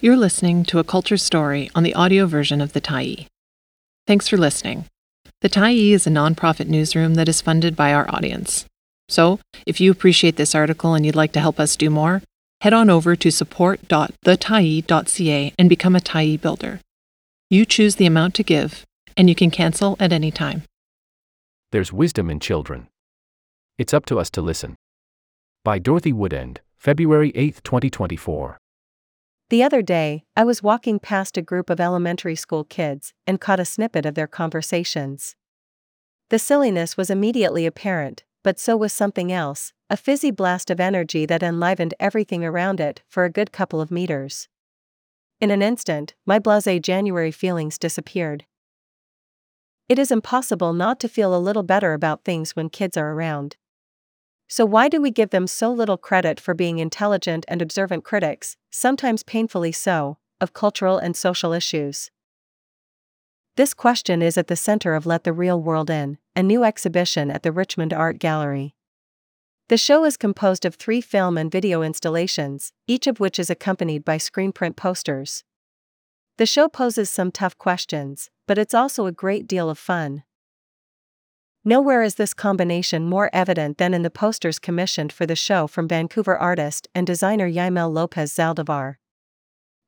You're listening to a culture story on the audio version of The Tyee. Thanks for listening. The Tyee is a nonprofit newsroom that is funded by our audience. So, if you appreciate this article and you'd like to help us do more, head on over to support.thetyee.ca and become a Tyee builder. You choose the amount to give, and you can cancel at any time. There's wisdom in children. It's up to us to listen. By Dorothy Woodend, February 8, 2024. The other day, I was walking past a group of elementary school kids and caught a snippet of their conversations. The silliness was immediately apparent, but so was something else a fizzy blast of energy that enlivened everything around it for a good couple of meters. In an instant, my blase January feelings disappeared. It is impossible not to feel a little better about things when kids are around. So, why do we give them so little credit for being intelligent and observant critics, sometimes painfully so, of cultural and social issues? This question is at the center of Let the Real World In, a new exhibition at the Richmond Art Gallery. The show is composed of three film and video installations, each of which is accompanied by screen print posters. The show poses some tough questions, but it's also a great deal of fun. Nowhere is this combination more evident than in the posters commissioned for the show from Vancouver artist and designer Yaimel Lopez Zaldivar.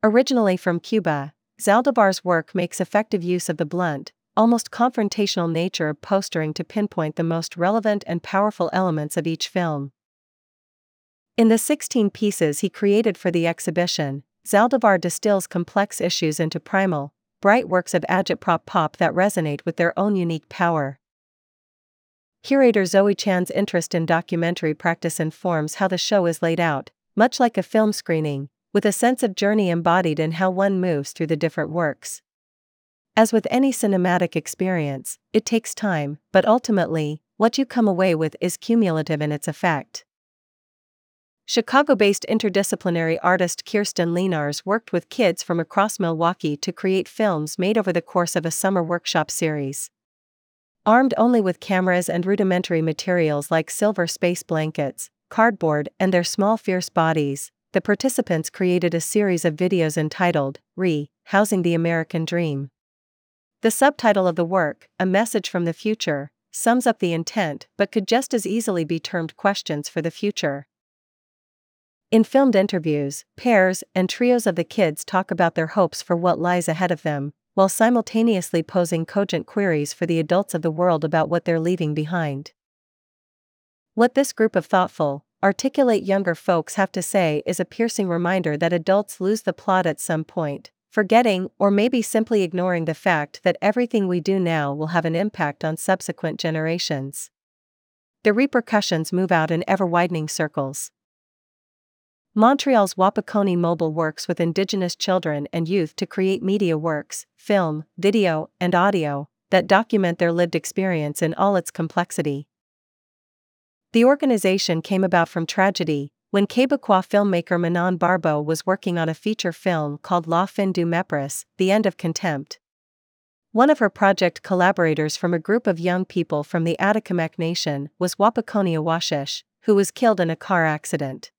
Originally from Cuba, Zaldivar's work makes effective use of the blunt, almost confrontational nature of postering to pinpoint the most relevant and powerful elements of each film. In the 16 pieces he created for the exhibition, Zaldivar distills complex issues into primal, bright works of agitprop pop that resonate with their own unique power. Curator Zoe Chan's interest in documentary practice informs how the show is laid out, much like a film screening, with a sense of journey embodied in how one moves through the different works. As with any cinematic experience, it takes time, but ultimately, what you come away with is cumulative in its effect. Chicago based interdisciplinary artist Kirsten Leenaars worked with kids from across Milwaukee to create films made over the course of a summer workshop series. Armed only with cameras and rudimentary materials like silver space blankets, cardboard, and their small fierce bodies, the participants created a series of videos entitled, Re Housing the American Dream. The subtitle of the work, A Message from the Future, sums up the intent but could just as easily be termed Questions for the Future. In filmed interviews, pairs and trios of the kids talk about their hopes for what lies ahead of them, while simultaneously posing cogent queries for the adults of the world about what they're leaving behind. What this group of thoughtful, articulate younger folks have to say is a piercing reminder that adults lose the plot at some point, forgetting or maybe simply ignoring the fact that everything we do now will have an impact on subsequent generations. The repercussions move out in ever widening circles. Montreal's Wapikoni Mobile works with Indigenous children and youth to create media works, film, video, and audio that document their lived experience in all its complexity. The organization came about from tragedy when Quebecois filmmaker Manon Barbeau was working on a feature film called La fin du mépris, The End of Contempt. One of her project collaborators from a group of young people from the Atikamekw Nation was Wapikoni Awashish, who was killed in a car accident.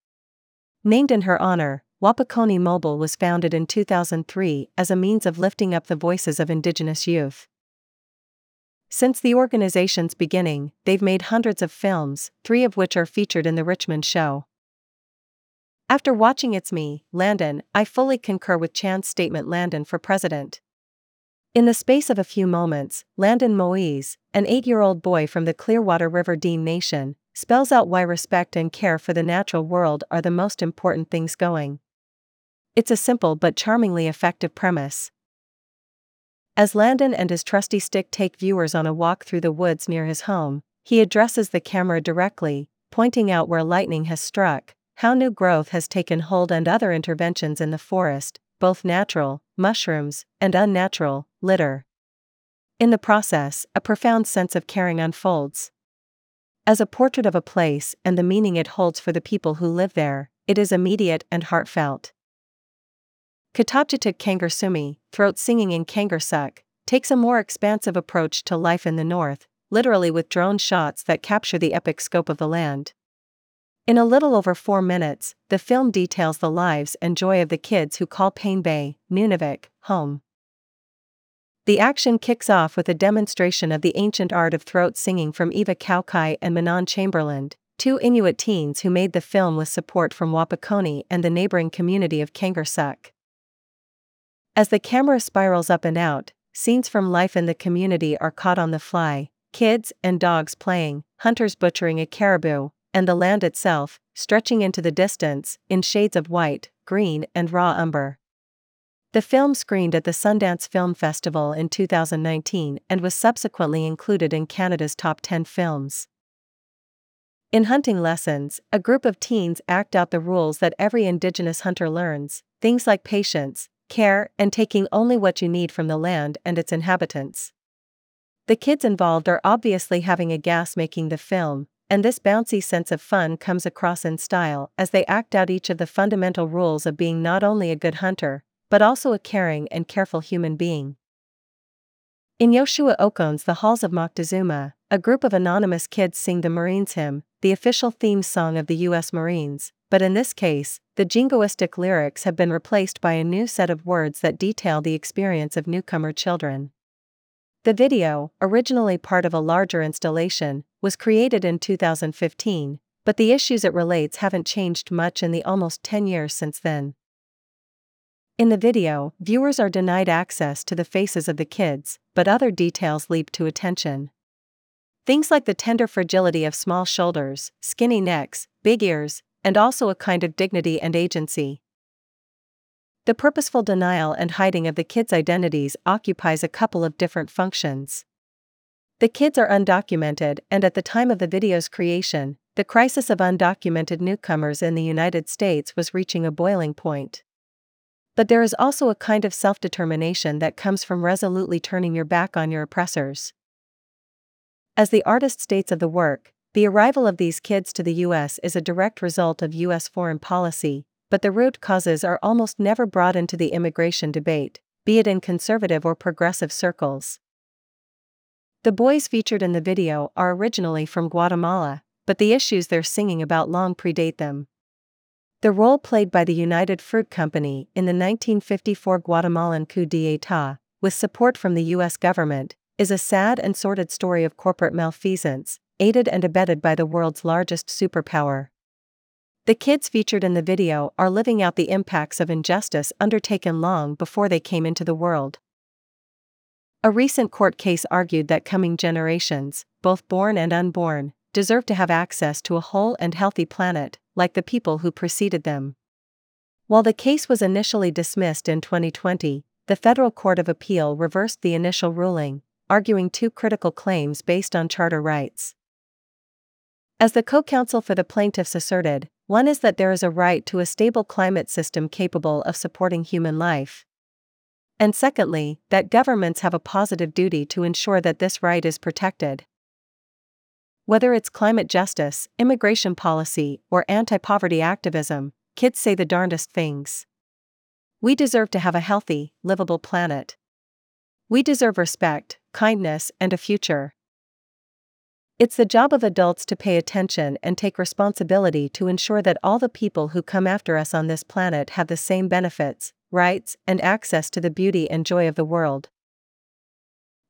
Named in her honor, Wapikoni Mobile was founded in 2003 as a means of lifting up the voices of Indigenous youth. Since the organization's beginning, they've made hundreds of films, three of which are featured in the Richmond show. After watching It's Me, Landon, I fully concur with Chan's statement Landon for president. In the space of a few moments, Landon Moise, an eight year old boy from the Clearwater River Dene Nation, spells out why respect and care for the natural world are the most important things going. It's a simple but charmingly effective premise. As Landon and his trusty stick take viewers on a walk through the woods near his home, he addresses the camera directly, pointing out where lightning has struck, how new growth has taken hold, and other interventions in the forest, both natural, mushrooms, and unnatural, litter. In the process, a profound sense of caring unfolds. As a portrait of a place and the meaning it holds for the people who live there, it is immediate and heartfelt. Katatjatuuk Kangirsumi, throat singing in Kangirsuk, takes a more expansive approach to life in the north, literally with drone shots that capture the epic scope of the land. In a little over four minutes, the film details the lives and joy of the kids who call Payne Bay, Nunavik, home. The action kicks off with a demonstration of the ancient art of throat singing from Eva Kaukai and Manon Chamberland, two Inuit teens who made the film with support from Wapikoni and the neighboring community of Kangirsuk. As the camera spirals up and out, scenes from life in the community are caught on the fly kids and dogs playing, hunters butchering a caribou, and the land itself, stretching into the distance, in shades of white, green, and raw umber. The film screened at the Sundance Film Festival in 2019 and was subsequently included in Canada's top 10 films. In hunting lessons, a group of teens act out the rules that every Indigenous hunter learns things like patience, care, and taking only what you need from the land and its inhabitants. The kids involved are obviously having a gas making the film, and this bouncy sense of fun comes across in style as they act out each of the fundamental rules of being not only a good hunter, but also a caring and careful human being. In Yoshua Okon's The Halls of Moctezuma, a group of anonymous kids sing the Marines hymn, the official theme song of the U.S. Marines, but in this case, the jingoistic lyrics have been replaced by a new set of words that detail the experience of newcomer children. The video, originally part of a larger installation, was created in 2015, but the issues it relates haven't changed much in the almost 10 years since then. In the video, viewers are denied access to the faces of the kids, but other details leap to attention. Things like the tender fragility of small shoulders, skinny necks, big ears, and also a kind of dignity and agency. The purposeful denial and hiding of the kids' identities occupies a couple of different functions. The kids are undocumented, and at the time of the video's creation, the crisis of undocumented newcomers in the United States was reaching a boiling point. But there is also a kind of self determination that comes from resolutely turning your back on your oppressors. As the artist states of the work, the arrival of these kids to the U.S. is a direct result of U.S. foreign policy, but the root causes are almost never brought into the immigration debate, be it in conservative or progressive circles. The boys featured in the video are originally from Guatemala, but the issues they're singing about long predate them. The role played by the United Fruit Company in the 1954 Guatemalan coup d'etat, with support from the U.S. government, is a sad and sordid story of corporate malfeasance, aided and abetted by the world's largest superpower. The kids featured in the video are living out the impacts of injustice undertaken long before they came into the world. A recent court case argued that coming generations, both born and unborn, deserve to have access to a whole and healthy planet, like the people who preceded them. While the case was initially dismissed in 2020, the Federal Court of Appeal reversed the initial ruling, arguing two critical claims based on charter rights. As the co counsel for the plaintiffs asserted, one is that there is a right to a stable climate system capable of supporting human life. And secondly, that governments have a positive duty to ensure that this right is protected. Whether it's climate justice, immigration policy, or anti poverty activism, kids say the darndest things. We deserve to have a healthy, livable planet. We deserve respect, kindness, and a future. It's the job of adults to pay attention and take responsibility to ensure that all the people who come after us on this planet have the same benefits, rights, and access to the beauty and joy of the world.